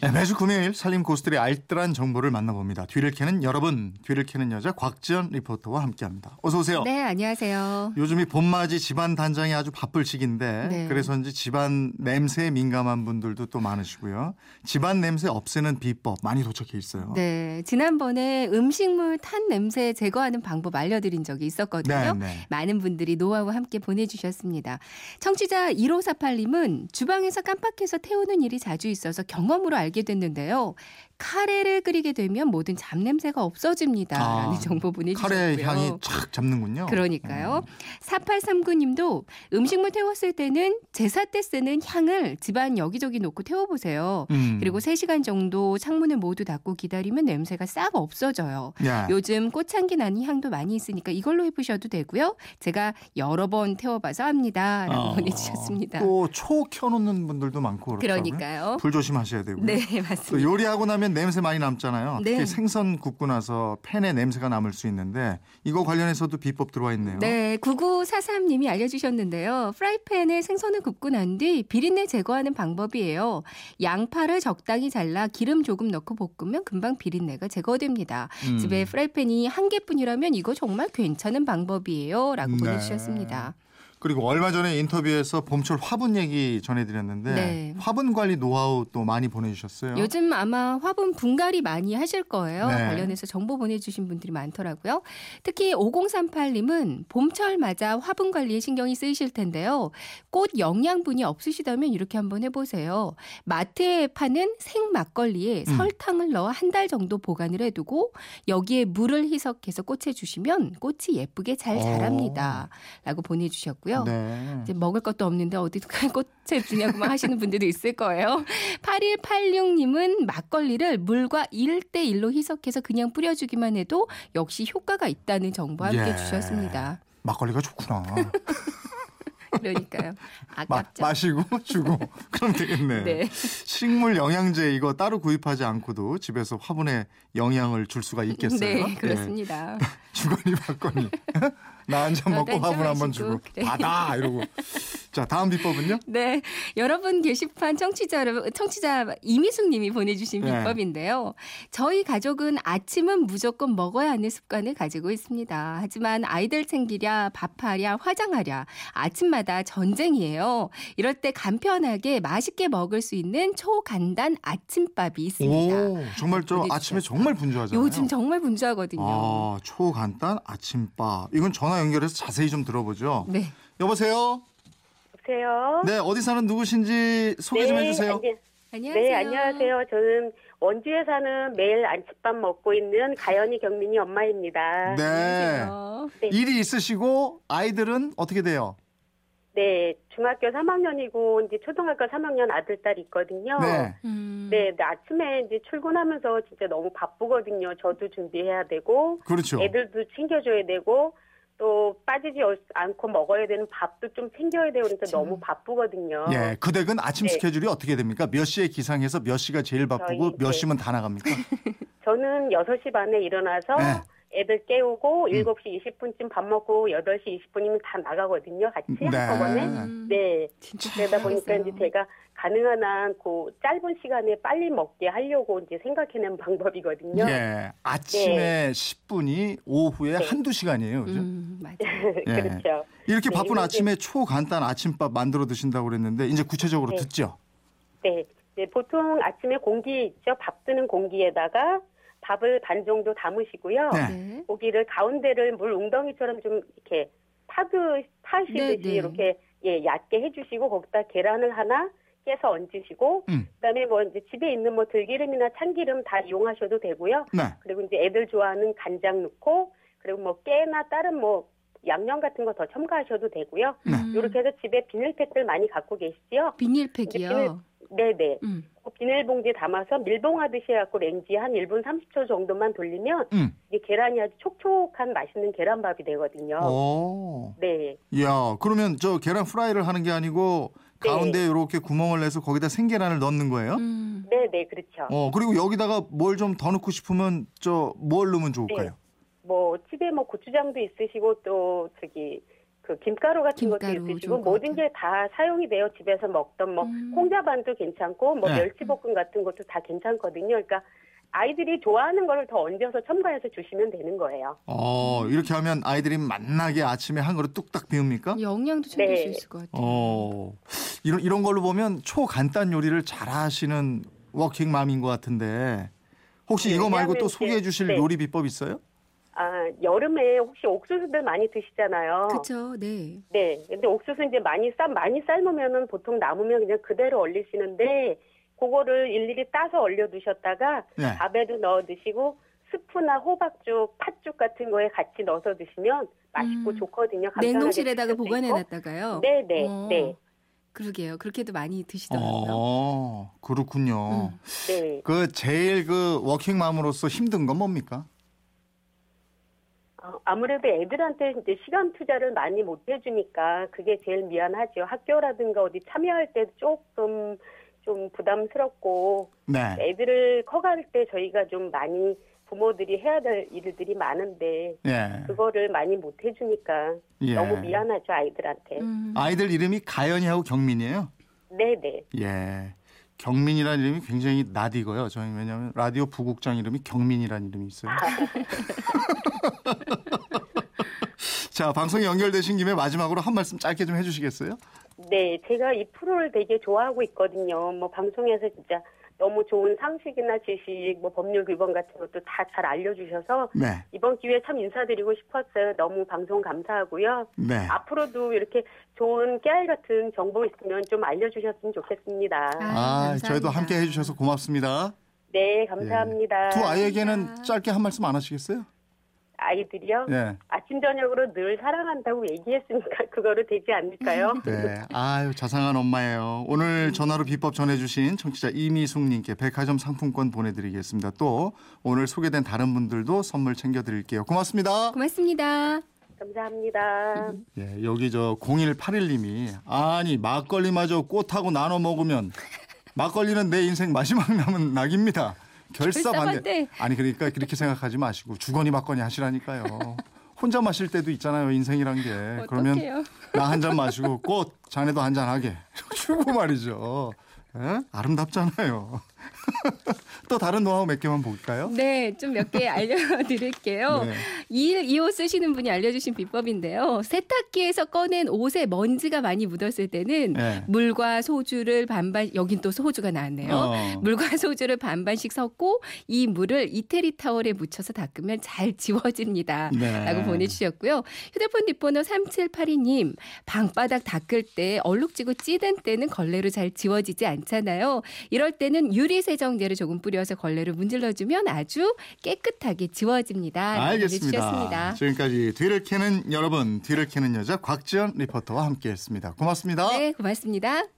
네, 매주 금요일 살림 고수들의 알뜰한 정보를 만나봅니다. 뒤를 캐는 여러분, 뒤를 캐는 여자 곽지연 리포터와 함께합니다. 어서 오세요. 네, 안녕하세요. 요즘이 봄맞이 집안 단장이 아주 바쁠 시기인데 네. 그래서인지 집안 냄새에 민감한 분들도 또 많으시고요. 집안 냄새 없애는 비법 많이 도착해 있어요. 네, 지난번에 음식물 탄 냄새 제거하는 방법 알려드린 적이 있었거든요. 네, 네. 많은 분들이 노하우 함께 보내주셨습니다. 청취자 1548님은 주방에서 깜빡해서 태우는 일이 자주 있어서 경험으로 알게 됐는데요. 카레를 끓이게 되면 모든 잡냄새가 없어집니다. 아, 라는 정보 보내주셨고요. 카레 향이 촥 잡는군요. 그러니까요. 음. 4839님도 음식물 태웠을 때는 제사 때 쓰는 향을 집안 여기저기 놓고 태워보세요. 음. 그리고 3시간 정도 창문을 모두 닫고 기다리면 냄새가 싹 없어져요. 야. 요즘 꽃향기 나는 향도 많이 있으니까 이걸로 해보셔도 되고요. 제가 여러 번 태워봐서 합니다. 라고 어, 보내주셨습니다. 또 초 켜놓는 분들도 많고 그렇더라고요. 그러니까요. 불 조심하셔야 되고요. 네, 또 맞습니다. 요리하고 나면 냄새 많이 남잖아요. 네. 특히 생선 굽고 나서 팬에 냄새가 남을 수 있는데 이거 관련해서도 비법 들어와 있네요. 네, 9943님이 알려주셨는데요. 프라이팬에 생선을 굽고 난 뒤 비린내 제거하는 방법이에요. 양파를 적당히 잘라 기름 조금 넣고 볶으면 금방 비린내가 제거됩니다. 음. 집에 프라이팬이 한 개뿐이라면 이거 정말 괜찮은 방법이에요. 라고 네. 보내주셨습니다. 그리고 얼마 전에 인터뷰에서 봄철 화분 얘기 전해드렸는데 네. 화분 관리 노하우 또 많이 보내주셨어요. 요즘 아마 화분 분갈이 많이 하실 거예요. 네. 관련해서 정보 보내주신 분들이 많더라고요. 특히 5038님은 봄철 맞아 화분 관리에 신경이 쓰이실 텐데요. 꽃 영양분이 없으시다면 이렇게 한번 해보세요. 마트에 파는 생 막걸리에 음. 설탕을 넣어 한 달 정도 보관을 해두고 여기에 물을 희석해서 꽃에 주시면 꽃이 예쁘게 잘 오. 자랍니다. 라고 보내주셨고요. 네. 이제 먹을 것도 없는데 어디 꽃에 주냐고 만 하시는 분들도 있을 거예요. 8186님은 막걸리를 물과 1대1로 희석해서 그냥 뿌려주기만 해도 역시 효과가 있다는 정보 함께 예. 주셨습니다. 막걸리가 좋구나. 그러니까요. 마, 아깝죠. 마 시고 주고 그럼 되겠네. 네. 식물 영양제 이거 따로 구입하지 않고도 집에서 화분에 영양을 줄 수가 있겠어요. 네, 그렇습니다. 예. 주거니 받거니. 나 한 잔 먹고 화분 한번 마시고, 주고 그래. 받아 이러고. 자 다음 비법은요? 네. 여러분 게시판 청취자 여러분, 청취자 이미숙 님이 보내주신 네. 비법인데요. 저희 가족은 아침은 무조건 먹어야 하는 습관을 가지고 있습니다. 하지만 아이들 챙기랴, 밥하랴, 화장하랴, 아침마다 전쟁이에요. 이럴 때 간편하게 맛있게 먹을 수 있는 초간단 아침밥이 있습니다. 오 정말 저 보내주셨어요. 아침에 정말 분주하잖아요. 요즘 정말 분주하거든요. 아 초간단 아침밥. 이건 전화 연결해서 자세히 좀 들어보죠. 네. 여보세요. 여보세요. 네 어디 사는 누구신지 소개 좀 해주세요. 안녕- 안녕하세요. 네, 안녕하세요. 저는 원주에 사는 매일 안치밥 먹고 있는 가연이 경민이 엄마입니다. 네. 네. 일이 있으시고 아이들은 어떻게 돼요? 네, 중학교 3학년이고 이제 초등학교 3학년 아들 딸이 있거든요. 네. 음. 네, 근데 아침에 이제 출근하면서 진짜 너무 바쁘거든요. 저도 준비해야 되고 그렇죠. 애들도 챙겨줘야 되고 또 빠지지 않고 먹어야 되는 밥도 좀 챙겨야 되고 그러니까 너무 바쁘거든요. 예, 그 댁은 아침 네. 스케줄이 어떻게 됩니까? 몇 시에 기상해서 몇 시가 제일 바쁘고 저희, 몇 네. 시면 다 나갑니까? 저는 6시 반에 일어나서 네. 애들 깨우고 음. 7시 20분쯤 밥 먹고 8시 20분이면 다 나가거든요. 같이 네. 한꺼번에. 음. 네. 진짜 그러다 보니까. 이제 제가 가능한 한그 짧은 시간에 빨리 먹게 하려고 이제 생각해낸 방법이거든요. 예, 아침에 10분이 오후에 네. 한두 시간이에요. 그죠? 음, 맞아요. 예. 그렇죠. 이렇게 네, 바쁜 이렇게- 아침에 초간단 아침밥 만들어 드신다고 그랬는데 이제 구체적으로 네. 듣죠. 네. 네, 보통 아침에 공기 있죠. 밥 뜨는 공기에다가 밥을 반 정도 담으시고요. 네. 네. 고기를 가운데를 물 웅덩이처럼 좀 이렇게 파드 파시듯이 네, 네. 이렇게 예 얕게 해주시고 거기다 계란을 하나 깨서 얹으시고 음. 그다음에 뭐 이제 집에 있는 뭐 들기름이나 참기름 다 이용하셔도 되고요. 네. 그리고 이제 애들 좋아하는 간장 넣고 그리고 뭐 깨나 다른 뭐 양념 같은 거 더 첨가하셔도 되고요. 네. 음. 이렇게 해서 집에 비닐팩들 많이 갖고 계시죠? 비닐팩이요. 네네. 음. 그 비닐봉지에 담아서 밀봉하듯이 해갖고 렌지 한 1분 30초 정도만 돌리면 음. 이게 계란이 아주 촉촉한 맛있는 계란밥이 되거든요. 오. 네. 야, 그러면 저 계란 프라이를 하는 게 아니고 네. 가운데 이렇게 구멍을 내서 거기다 생계란을 넣는 거예요? 음. 네 네, 그렇죠. 어, 그리고 여기다가 뭘 좀 더 넣고 싶으면 저 뭘 넣으면 좋을까요? 뭐 집에 뭐 고추장도 있으시고 또 저기 그 김가루 같은 김가루 것도 있으시고 모든 게 다 사용이 돼요. 집에서 먹던 뭐 음. 콩자반도 괜찮고 뭐 네. 멸치볶음 같은 것도 다 괜찮거든요. 그러니까 아이들이 좋아하는 거를 더 얹어서 첨가해서 주시면 되는 거예요. 어, 이렇게 하면 아이들이 맛나게 아침에 한 그릇 뚝딱 비웁니까? 영양도 챙길 수 네. 있을 것 같아요. 어, 이런, 이런 걸로 보면 초간단 요리를 잘 하시는 워킹맘인 것 같은데 혹시 네, 이거 말고 또 소개해 주실 네. 요리 비법 있어요? 아 여름에 혹시 옥수수들 많이 드시잖아요. 그렇죠. 네. 네. 근데 옥수수 이제 많이 삶 많이 삶으면은 보통 남으면 그냥 그대로 얼리시는데 그거를 일일이 따서 얼려 두셨다가 네. 밥에도 넣어 드시고 스프나 호박죽, 팥죽 같은 거에 같이 넣어서 드시면 맛있고 음. 좋거든요. 냉동실에다가 보관해. 놨다가요. 네, 네, 어, 네. 그러게요. 그렇게도 많이 드시더라고요. 어, 그렇군요. 음. 네. 그 제일 그 워킹맘으로서 힘든 건 뭡니까? 어, 아무래도 애들한테 이제 시간 투자를 많이 못 해주니까 그게 제일 미안하죠. 학교라든가 어디 참여할 때 조금 좀 부담스럽고 네. 애들을 커갈 때 저희가 좀 많이 부모들이 해야 될 일들이 많은데 예. 그거를 많이 못 해주니까 예. 너무 미안하죠 아이들한테. 음. 아이들 이름이 가연이하고 경민이에요. 네네. 예. 경민이라는 이름이 굉장히 낯이고요. 저희 왜냐하면 라디오 부국장 이름이 경민이라는 이름이 있어요. 자, 방송이 연결되신 김에 마지막으로 한 말씀 짧게 좀 해주시겠어요? 네, 제가 이 프로를 되게 좋아하고 있거든요. 뭐 방송에서 진짜 너무 좋은 상식이나 지식, 뭐 법률 규범 같은 것도 다 잘 알려주셔서 네. 이번 기회에 참 인사드리고 싶었어요. 너무 방송 감사하고요. 네. 앞으로도 이렇게 좋은 깨알 같은 정보 있으면 좀 알려주셨으면 좋겠습니다. 아, 아, 감사합니다. 저희도 함께 해주셔서 고맙습니다. 네, 감사합니다. 두 아이에게는. 짧게 한 말씀 안 하시겠어요? 아이들이요? 네. 아침 저녁으로 늘 사랑한다고 얘기했으니까 그거로 되지 않을까요? 네. 아유, 자상한 엄마예요. 오늘 전화로 비법 전해주신 청취자 이미숙님께 백화점 상품권 보내드리겠습니다. 또 오늘 소개된 다른 분들도 선물 챙겨드릴게요. 고맙습니다. 고맙습니다. 감사합니다. 예, 여기 저 0181님이 아니 막걸리마저 꽃하고 나눠 먹으면 막걸리는 내 인생 마지막 남은 낙입니다. 결사 반대. 결사반대. 아니 그러니까 그렇게 생각하지 마시고 주거니 받거니 하시라니까요. 혼자 마실 때도 있잖아요 인생이란 게. 그러면 어떡해요. 나한 잔 마시고 꽃 자네도 한 잔 하게 주고 말이죠. 예? 아름답잖아요. 또 다른 노하우 몇 개만 볼까요? 네, 좀 몇 개 알려드릴게요. 네. 이, 이옷 쓰시는 분이 알려주신 비법인데요. 세탁기에서 꺼낸 옷에 먼지가 많이 묻었을 때는 네. 물과 소주를 반반, 여긴 또 소주가 나왔네요. 어. 물과 소주를 반반씩 섞고 이 물을 이태리 타월에 묻혀서 닦으면 잘 지워집니다. 네. 라고 보내주셨고요. 휴대폰 뒷번호 3782님, 방바닥 닦을 때 얼룩지고 찌든 때는 걸레로 잘 지워지지 않잖아요. 이럴 때는 유리세 정제를 조금 뿌려서 걸레로 문질러주면 아주 깨끗하게 지워집니다. 알겠습니다. 지금까지 뒤를 캐는 여러분, 뒤를 캐는 여자 곽지연 리포터와 함께했습니다. 고맙습니다. 네, 고맙습니다.